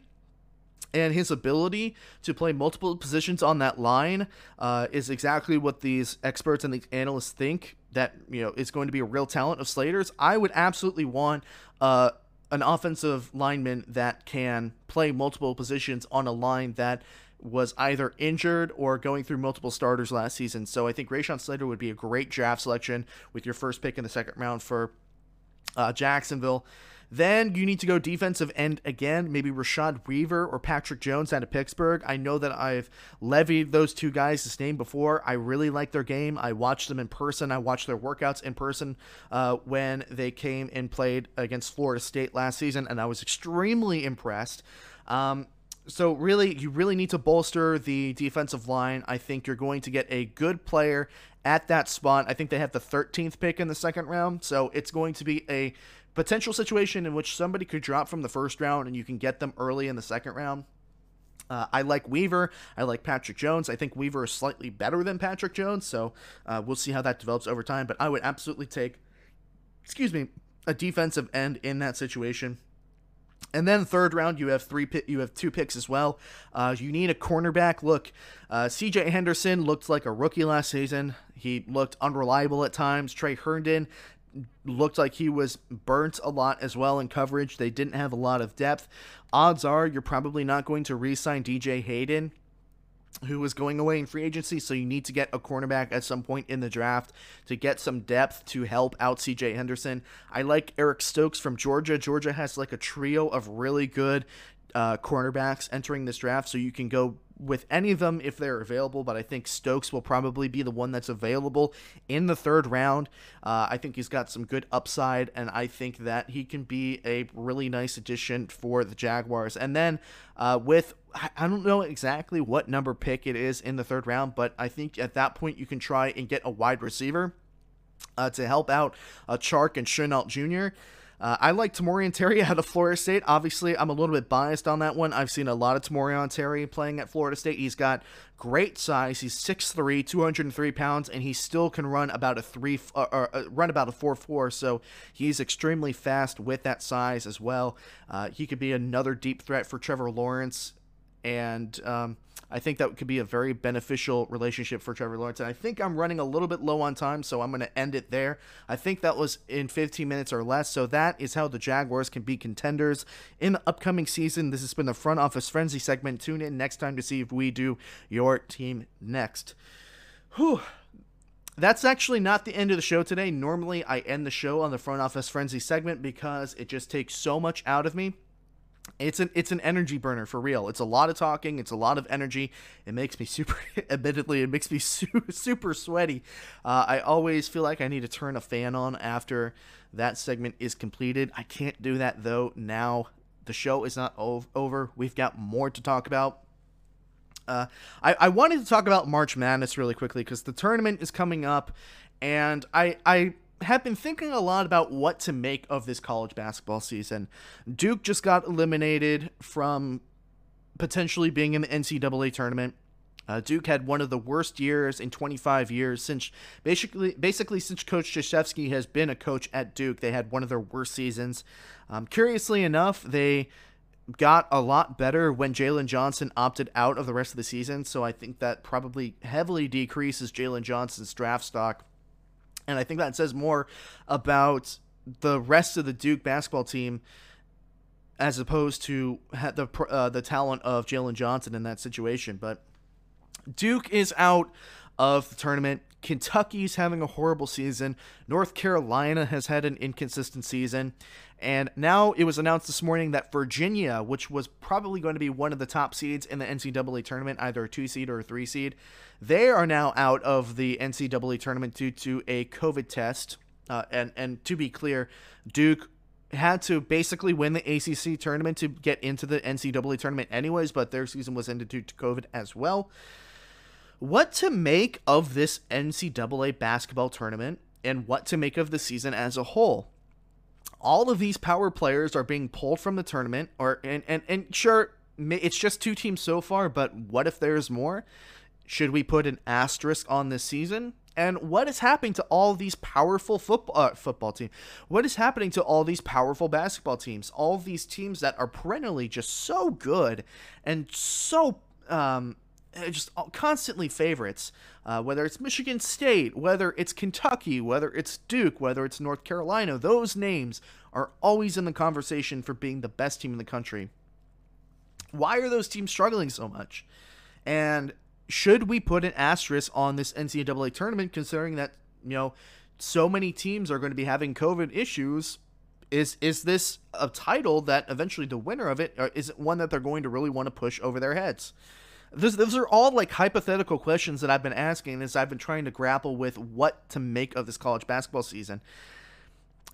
and his ability to play multiple positions on that line uh, is exactly what these experts and the analysts think that you know is going to be a real talent of Slater's. I would absolutely want uh, an offensive lineman that can play multiple positions on a line that was either injured or going through multiple starters last season. So I think Rashawn Slater would be a great draft selection with your first pick in the second round for uh, Jacksonville. Then you need to go defensive end again, maybe Rashad Weaver or Patrick Jones out of Pittsburgh. I know that I've levied those two guys' this name before. I really like their game. I watched them in person. I watched their workouts in person uh, when they came and played against Florida State last season, and I was extremely impressed. Um, so really you really need to bolster the defensive line. I think you're going to get a good player at that spot. I think they have the 13th pick in the second round, so it's going to be a potential situation in which somebody could drop from the first round and you can get them early in the second round. Uh, I like Weaver. I like Patrick Jones. I think Weaver is slightly better than Patrick Jones, so uh, we'll see how that develops over time. But I would absolutely take, excuse me, a defensive end in that situation. And then third round, you have three. You have two picks as well. Uh, you need a cornerback. Look, uh, C.J. Henderson looked like a rookie last season. He looked unreliable at times. Tre Herndon looked like he was burnt a lot as well in coverage. They didn't have a lot of depth. Odds are you're probably not going to re sign DJ Hayden. who is going away in free agency, so you need to get a cornerback at some point in the draft to get some depth to help out CJ Henderson. I like Eric Stokes from Georgia. Georgia has like a trio of really good uh, cornerbacks entering this draft, so you can go with any of them if they're available, but I think Stokes will probably be the one that's available in the third round. Uh, I think he's got some good upside, and I think that he can be a really nice addition for the Jaguars. And then uh, with, I don't know exactly what number pick it is in the third round, but I think at that point you can try and get a wide receiver uh, to help out uh, Chark and Shenault Jr. Uh, I like Tamorrion Terry out of Florida State. Obviously, I'm a little bit biased on that one. I've seen a lot of Tamorrion Terry playing at Florida State. He's got great size. He's 6'3", 203 pounds, and he still can run about a three uh, or, uh, run about a four four. So he's extremely fast with that size as well. Uh, he could be another deep threat for Trevor Lawrence and um, I think that could be a very beneficial relationship for Trevor Lawrence. And I think I'm running a little bit low on time, so I'm going to end it there. I think that was in 15 minutes or less. So that is how the Jaguars can be contenders in the upcoming season. This has been the Front Office Frenzy segment. Tune in next time to see if we do your team next. Whew. That's actually not the end of the show today. Normally, I end the show on the Front Office Frenzy segment because it just takes so much out of me it's an it's an energy burner for real. It's a lot of talking. It's a lot of energy. It makes me super. admittedly, it makes me super, super sweaty. Uh, I always feel like I need to turn a fan on after that segment is completed. I can't do that though. Now the show is not ov- over. We've got more to talk about. Uh, I, I wanted to talk about March Madness really quickly because the tournament is coming up, and I I have been thinking a lot about what to make of this college basketball season. Duke just got eliminated from potentially being in the NCAA tournament. Uh, Duke had one of the worst years in 25 years since basically basically since Coach Krzyzewski has been a coach at Duke. They had one of their worst seasons. Um, curiously enough, they got a lot better when Jalen Johnson opted out of the rest of the season. So I think that probably heavily decreases Jalen Johnson's draft stock and I think that says more about the rest of the Duke basketball team as opposed to the uh, the talent of Jalen Johnson in that situation. But Duke is out of the tournament. Kentucky's having a horrible season. North Carolina has had an inconsistent season. And now it was announced this morning that Virginia, which was probably going to be one of the top seeds in the NCAA tournament, either a two seed or a three seed, they are now out of the NCAA tournament due to a COVID test. Uh, and, and to be clear, Duke had to basically win the ACC tournament to get into the NCAA tournament, anyways, but their season was ended due to COVID as well. What to make of this NCAA basketball tournament and what to make of the season as a whole? All of these power players are being pulled from the tournament or and and, and sure it's just two teams so far but what if there's more should we put an asterisk on this season and what is happening to all these powerful football uh, football teams? What is happening to all these powerful basketball teams? All these teams that are perennially just so good and so um, just constantly favorites, uh, whether it's Michigan State, whether it's Kentucky, whether it's Duke, whether it's North Carolina, those names are always in the conversation for being the best team in the country. Why are those teams struggling so much? And should we put an asterisk on this NCAA tournament considering that, you know, so many teams are going to be having COVID issues? Is is this a title that eventually the winner of it is one that they're going to really want to push over their heads? This, those are all like hypothetical questions that I've been asking as I've been trying to grapple with what to make of this college basketball season.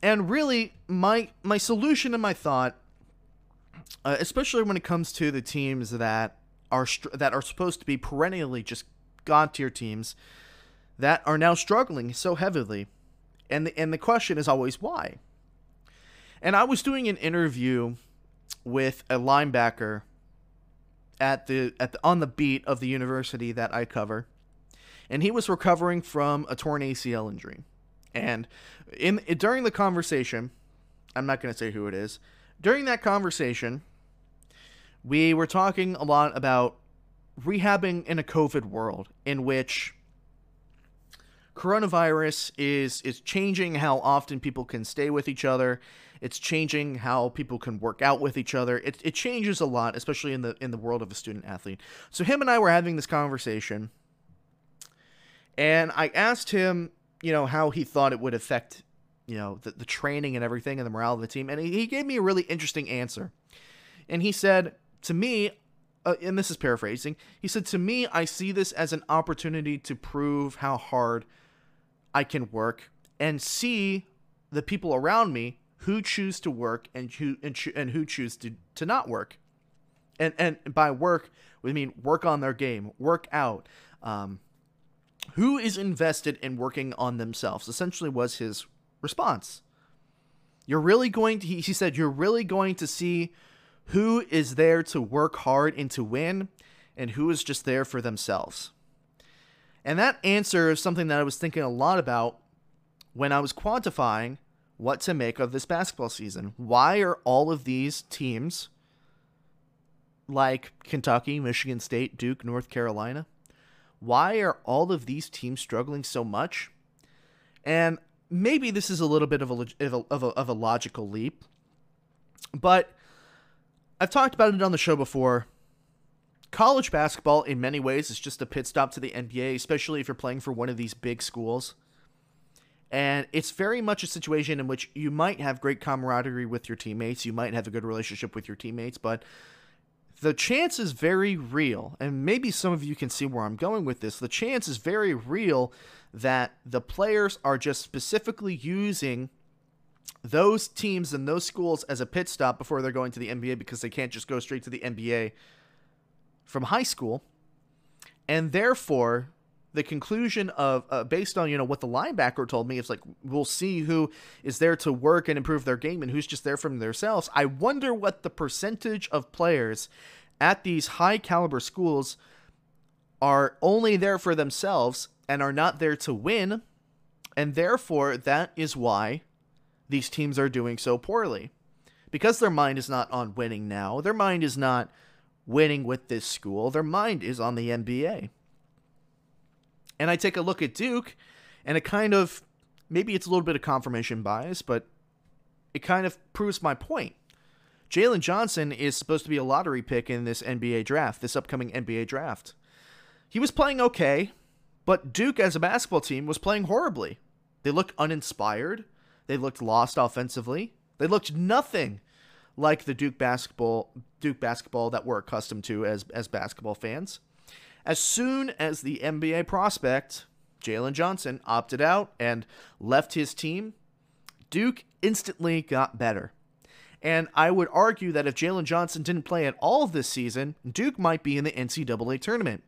And really, my my solution and my thought, uh, especially when it comes to the teams that are that are supposed to be perennially just god tier teams, that are now struggling so heavily, and the and the question is always why. And I was doing an interview with a linebacker at the at the, on the beat of the university that I cover, and he was recovering from a torn ACL injury. And in during the conversation, I'm not going to say who it is. During that conversation, we were talking a lot about rehabbing in a COVID world in which coronavirus is is changing how often people can stay with each other. It's changing how people can work out with each other. It, it changes a lot, especially in the in the world of a student athlete. So him and I were having this conversation, and I asked him, you know, how he thought it would affect, you know, the, the training and everything and the morale of the team, and he, he gave me a really interesting answer. And he said to me, uh, and this is paraphrasing, he said, To me, I see this as an opportunity to prove how hard I can work and see the people around me who choose to work and who and, cho- and who choose to, to not work. And and by work, we mean work on their game, work out. Um, who is invested in working on themselves? Essentially, was his response. You're really going to, he, he said, you're really going to see who is there to work hard and to win, and who is just there for themselves. And that answer is something that I was thinking a lot about when I was quantifying what to make of this basketball season. Why are all of these teams like Kentucky, Michigan State, Duke, North Carolina? Why are all of these teams struggling so much? And maybe this is a little bit of a, of a, of a, logical leap, but I've talked about it on the show before. College basketball, in many ways, is just a pit stop to the NBA, especially if you're playing for one of these big schools. And it's very much a situation in which you might have great camaraderie with your teammates, you might have a good relationship with your teammates, but the chance is very real. And maybe some of you can see where I'm going with this. The chance is very real that the players are just specifically using those teams and those schools as a pit stop before they're going to the NBA because they can't just go straight to the NBA from high school. And therefore, the conclusion of uh, based on you know what the linebacker told me it's like we'll see who is there to work and improve their game and who's just there from themselves i wonder what the percentage of players at these high caliber schools are only there for themselves and are not there to win and therefore that is why these teams are doing so poorly because their mind is not on winning now their mind is not winning with this school their mind is on the nba and I take a look at Duke, and it kind of maybe it's a little bit of confirmation bias, but it kind of proves my point. Jalen Johnson is supposed to be a lottery pick in this NBA draft, this upcoming NBA draft. He was playing okay, but Duke as a basketball team was playing horribly. They looked uninspired. They looked lost offensively. They looked nothing like the Duke basketball Duke basketball that we're accustomed to as as basketball fans. As soon as the NBA prospect, Jalen Johnson, opted out and left his team, Duke instantly got better. And I would argue that if Jalen Johnson didn't play at all this season, Duke might be in the NCAA tournament.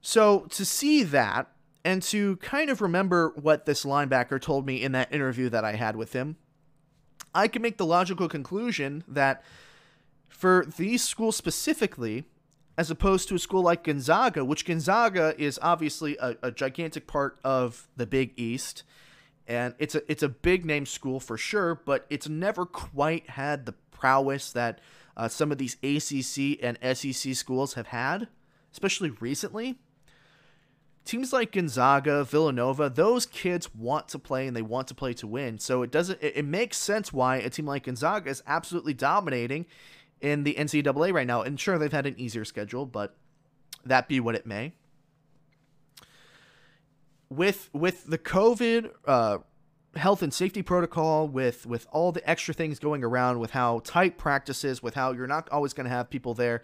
So to see that, and to kind of remember what this linebacker told me in that interview that I had with him, I can make the logical conclusion that for these schools specifically, as opposed to a school like Gonzaga, which Gonzaga is obviously a, a, gigantic part of the Big East, and it's a it's a big name school for sure, but it's never quite had the prowess that uh, some of these ACC and SEC schools have had, especially recently. Teams like Gonzaga, Villanova, those kids want to play and they want to play to win. So it doesn't it, it makes sense why a team like Gonzaga is absolutely dominating in the NCAA right now. And sure, they've had an easier schedule, but that be what it may. With with the COVID uh, health and safety protocol, with with all the extra things going around, with how tight practices, with how you're not always going to have people there.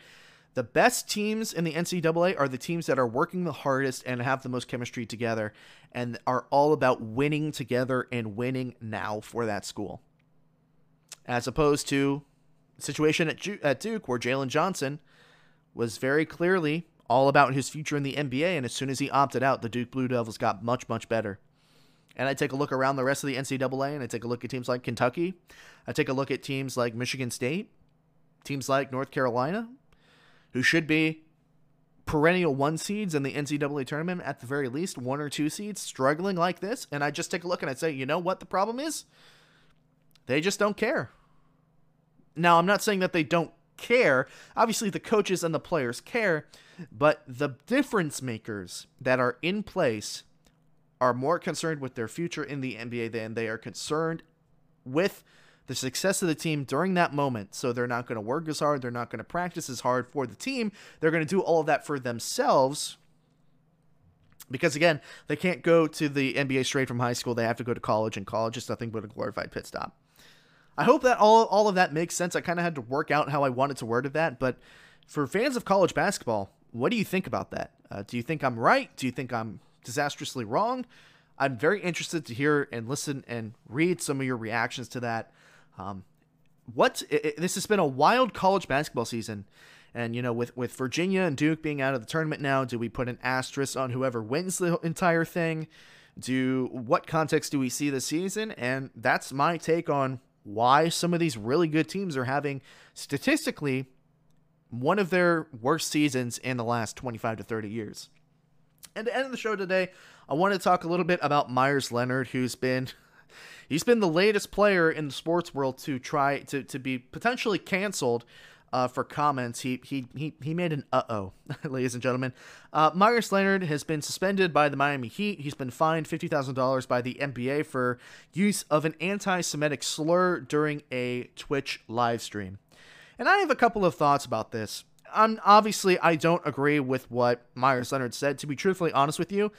The best teams in the NCAA are the teams that are working the hardest and have the most chemistry together and are all about winning together and winning now for that school. As opposed to the situation at, Ju- at Duke where Jalen Johnson was very clearly all about his future in the NBA, and as soon as he opted out, the Duke Blue Devils got much, much better. And I take a look around the rest of the NCAA, and I take a look at teams like Kentucky. I take a look at teams like Michigan State, teams like North Carolina, who should be perennial one seeds in the NCAA tournament at the very least, one or two seeds, struggling like this. And I just take a look and I say, you know what the problem is? They just don't care. Now, I'm not saying that they don't care. Obviously, the coaches and the players care, but the difference makers that are in place are more concerned with their future in the NBA than they are concerned with the success of the team during that moment. So they're not going to work as hard, they're not going to practice as hard for the team. They're going to do all of that for themselves. Because again, they can't go to the NBA straight from high school. They have to go to college, and college is nothing but a glorified pit stop. I hope that all, all of that makes sense. I kind of had to work out how I wanted to word it that, but for fans of college basketball, what do you think about that? Uh, do you think I'm right? Do you think I'm disastrously wrong? I'm very interested to hear and listen and read some of your reactions to that. Um, what it, it, this has been a wild college basketball season, and you know, with with Virginia and Duke being out of the tournament now, do we put an asterisk on whoever wins the entire thing? Do what context do we see this season? And that's my take on why some of these really good teams are having statistically one of their worst seasons in the last 25 to 30 years. And to end the show today, I want to talk a little bit about Meyers Leonard, who's been he's been the latest player in the sports world to try to, to be potentially canceled uh, for comments. He he he he made an uh oh, ladies and gentlemen. Uh, Meyers Leonard has been suspended by the Miami Heat. He's been fined fifty thousand dollars by the NBA for use of an anti-Semitic slur during a Twitch live stream. And I have a couple of thoughts about this. I'm obviously I don't agree with what Meyers Leonard said. To be truthfully honest with you,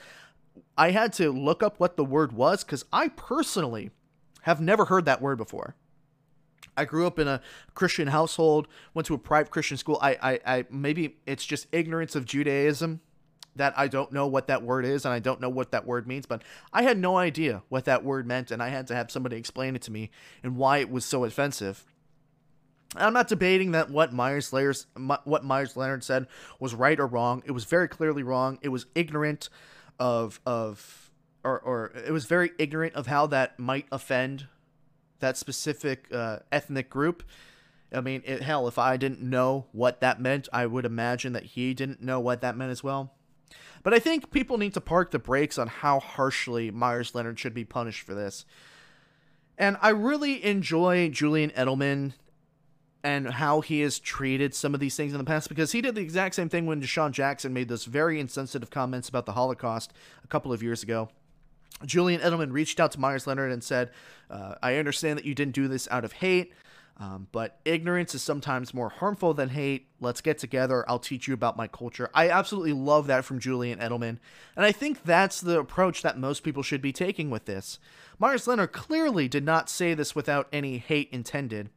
I had to look up what the word was because I personally have never heard that word before. I grew up in a Christian household, went to a private Christian school. I, I, I maybe it's just ignorance of Judaism that I don't know what that word is and I don't know what that word means, but I had no idea what that word meant and I had to have somebody explain it to me and why it was so offensive. I'm not debating that what Meyers what Meyers Leonard said was right or wrong. It was very clearly wrong. It was ignorant of of or or it was very ignorant of how that might offend that specific uh, ethnic group. I mean, it, hell, if I didn't know what that meant, I would imagine that he didn't know what that meant as well. But I think people need to park the brakes on how harshly Meyers Leonard should be punished for this. And I really enjoy Julian Edelman and how he has treated some of these things in the past because he did the exact same thing when DeSean Jackson made those very insensitive comments about the Holocaust a couple of years ago. Julian Edelman reached out to Meyers Leonard and said, uh, I understand that you didn't do this out of hate, um, but ignorance is sometimes more harmful than hate. Let's get together. I'll teach you about my culture. I absolutely love that from Julian Edelman. And I think that's the approach that most people should be taking with this. Meyers Leonard clearly did not say this without any hate intended.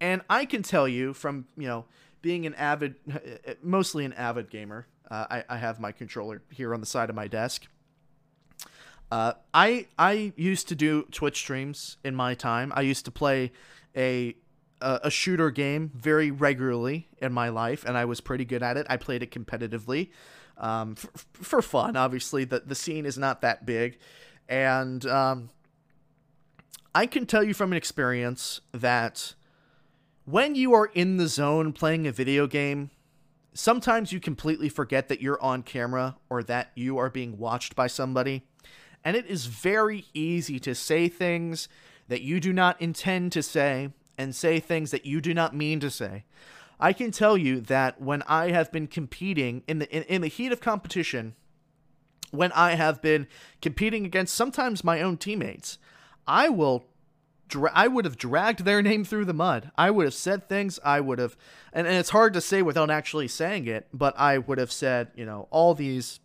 And I can tell you from, you know, being an avid, mostly an avid gamer, uh, I, I have my controller here on the side of my desk. Uh, I I used to do Twitch streams in my time. I used to play a a, shooter game very regularly in my life, and I was pretty good at it. I played it competitively, um, for, for fun. Obviously, the the scene is not that big, and um, I can tell you from an experience that when you are in the zone playing a video game, sometimes you completely forget that you're on camera or that you are being watched by somebody and it is very easy to say things that you do not intend to say and say things that you do not mean to say. I can tell you that when I have been competing in the in, in the heat of competition, when I have been competing against sometimes my own teammates, I will dra- I would have dragged their name through the mud. I would have said things I would have and, and it's hard to say without actually saying it, but I would have said, you know, all these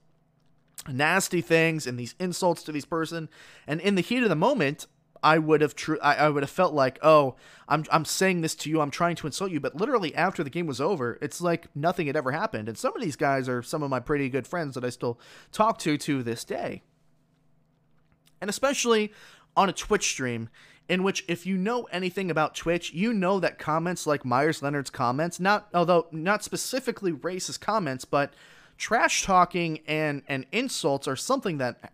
nasty things and these insults to these person and in the heat of the moment I would have true I, I would have felt like oh I'm I'm saying this to you I'm trying to insult you but literally after the game was over it's like nothing had ever happened and some of these guys are some of my pretty good friends that I still talk to to this day and especially on a Twitch stream in which if you know anything about Twitch you know that comments like Meyers Leonard's comments not although not specifically racist comments but trash talking and and insults are something that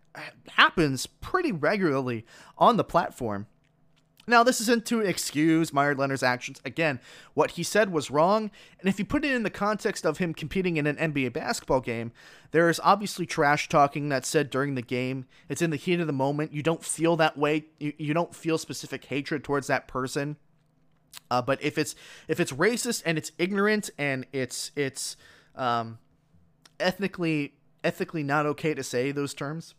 happens pretty regularly on the platform. Now, this isn't to excuse Meyers Leonard's actions. Again, what he said was wrong, and if you put it in the context of him competing in an NBA basketball game, there is obviously trash talking that's said during the game. It's in the heat of the moment. You don't feel that way. You, you don't feel specific hatred towards that person. Uh, but if it's if it's racist and it's ignorant and it's it's um, ethnically ethically not okay to say those terms,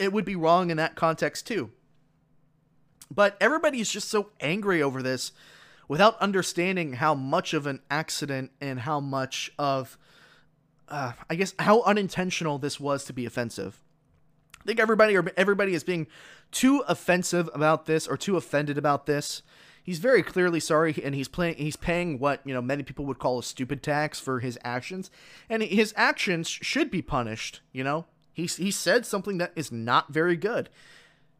it would be wrong in that context too. But everybody's just so angry over this without understanding how much of an accident and how much of uh, I guess how unintentional this was to be offensive. I think everybody or everybody is being too offensive about this or too offended about this. He's very clearly sorry, and he's playing. He's paying what you know many people would call a stupid tax for his actions, and his actions should be punished. You know, he he said something that is not very good.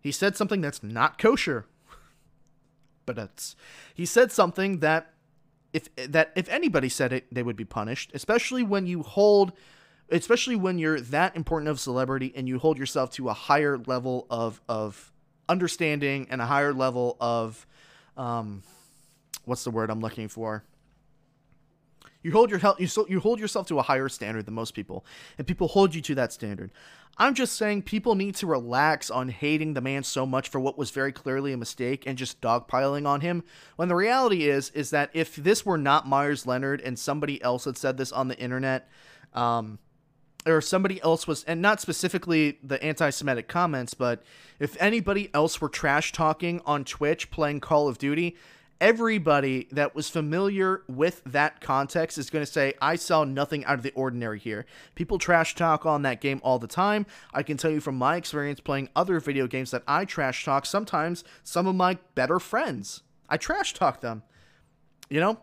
He said something that's not kosher. But it's he said something that if that if anybody said it, they would be punished, especially when you hold especially when you're that important of celebrity and you hold yourself to a higher level of of understanding and a higher level of um what's the word I'm looking for? You hold your you so, you hold yourself to a higher standard than most people, and people hold you to that standard. I'm just saying people need to relax on hating the man so much for what was very clearly a mistake and just dogpiling on him. When the reality is, is that if this were not Meyers Leonard and somebody else had said this on the internet, um, or somebody else was, and not specifically the anti Semitic comments, but if anybody else were trash talking on Twitch playing Call of Duty, everybody that was familiar with that context is going to say, I saw nothing out of the ordinary here. People trash talk on that game all the time. I can tell you from my experience playing other video games that I trash talk, sometimes some of my better friends. I trash talk them. You know?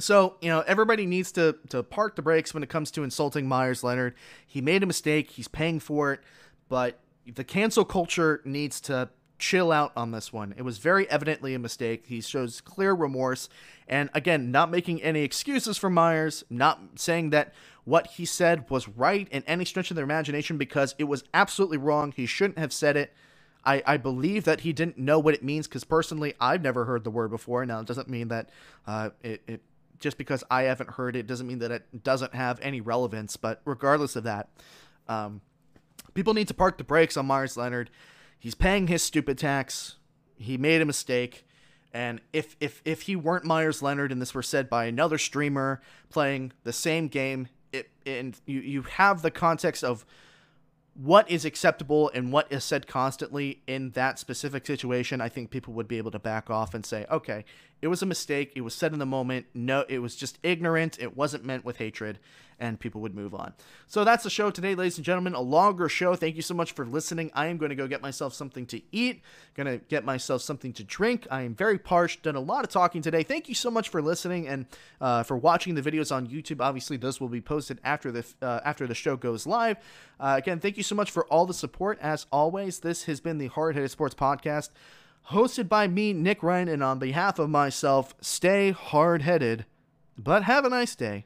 So, you know, everybody needs to, to park the brakes when it comes to insulting Meyers Leonard. He made a mistake, he's paying for it, but the cancel culture needs to chill out on this one. It was very evidently a mistake. He shows clear remorse. And again, not making any excuses for Meyers, not saying that what he said was right in any stretch of their imagination because it was absolutely wrong. He shouldn't have said it. I, I believe that he didn't know what it means because personally, I've never heard the word before. Now, it doesn't mean that uh, it, it just because I haven't heard it doesn't mean that it doesn't have any relevance. But regardless of that, um, people need to park the brakes on Meyers Leonard he's paying his stupid tax. He made a mistake. And if if if he weren't Meyers Leonard and this were said by another streamer playing the same game, it and you you have the context of what is acceptable and what is said constantly in that specific situation, I think people would be able to back off and say, okay, it was a mistake. It was said in the moment. No, it was just ignorant. It wasn't meant with hatred and people would move on. So that's the show today, ladies and gentlemen. A longer show. Thank you so much for listening. I am going to go get myself something to eat, going to get myself something to drink. I am very parched, done a lot of talking today. Thank you so much for listening and uh, for watching the videos on YouTube. Obviously, those will be posted after the uh, after the show goes live. Uh, again, thank you so much for all the support. As always, this has been the Hard Headed Sports Podcast, hosted by me, Nick Ryan, and on behalf of myself, stay hard headed, but have a nice day.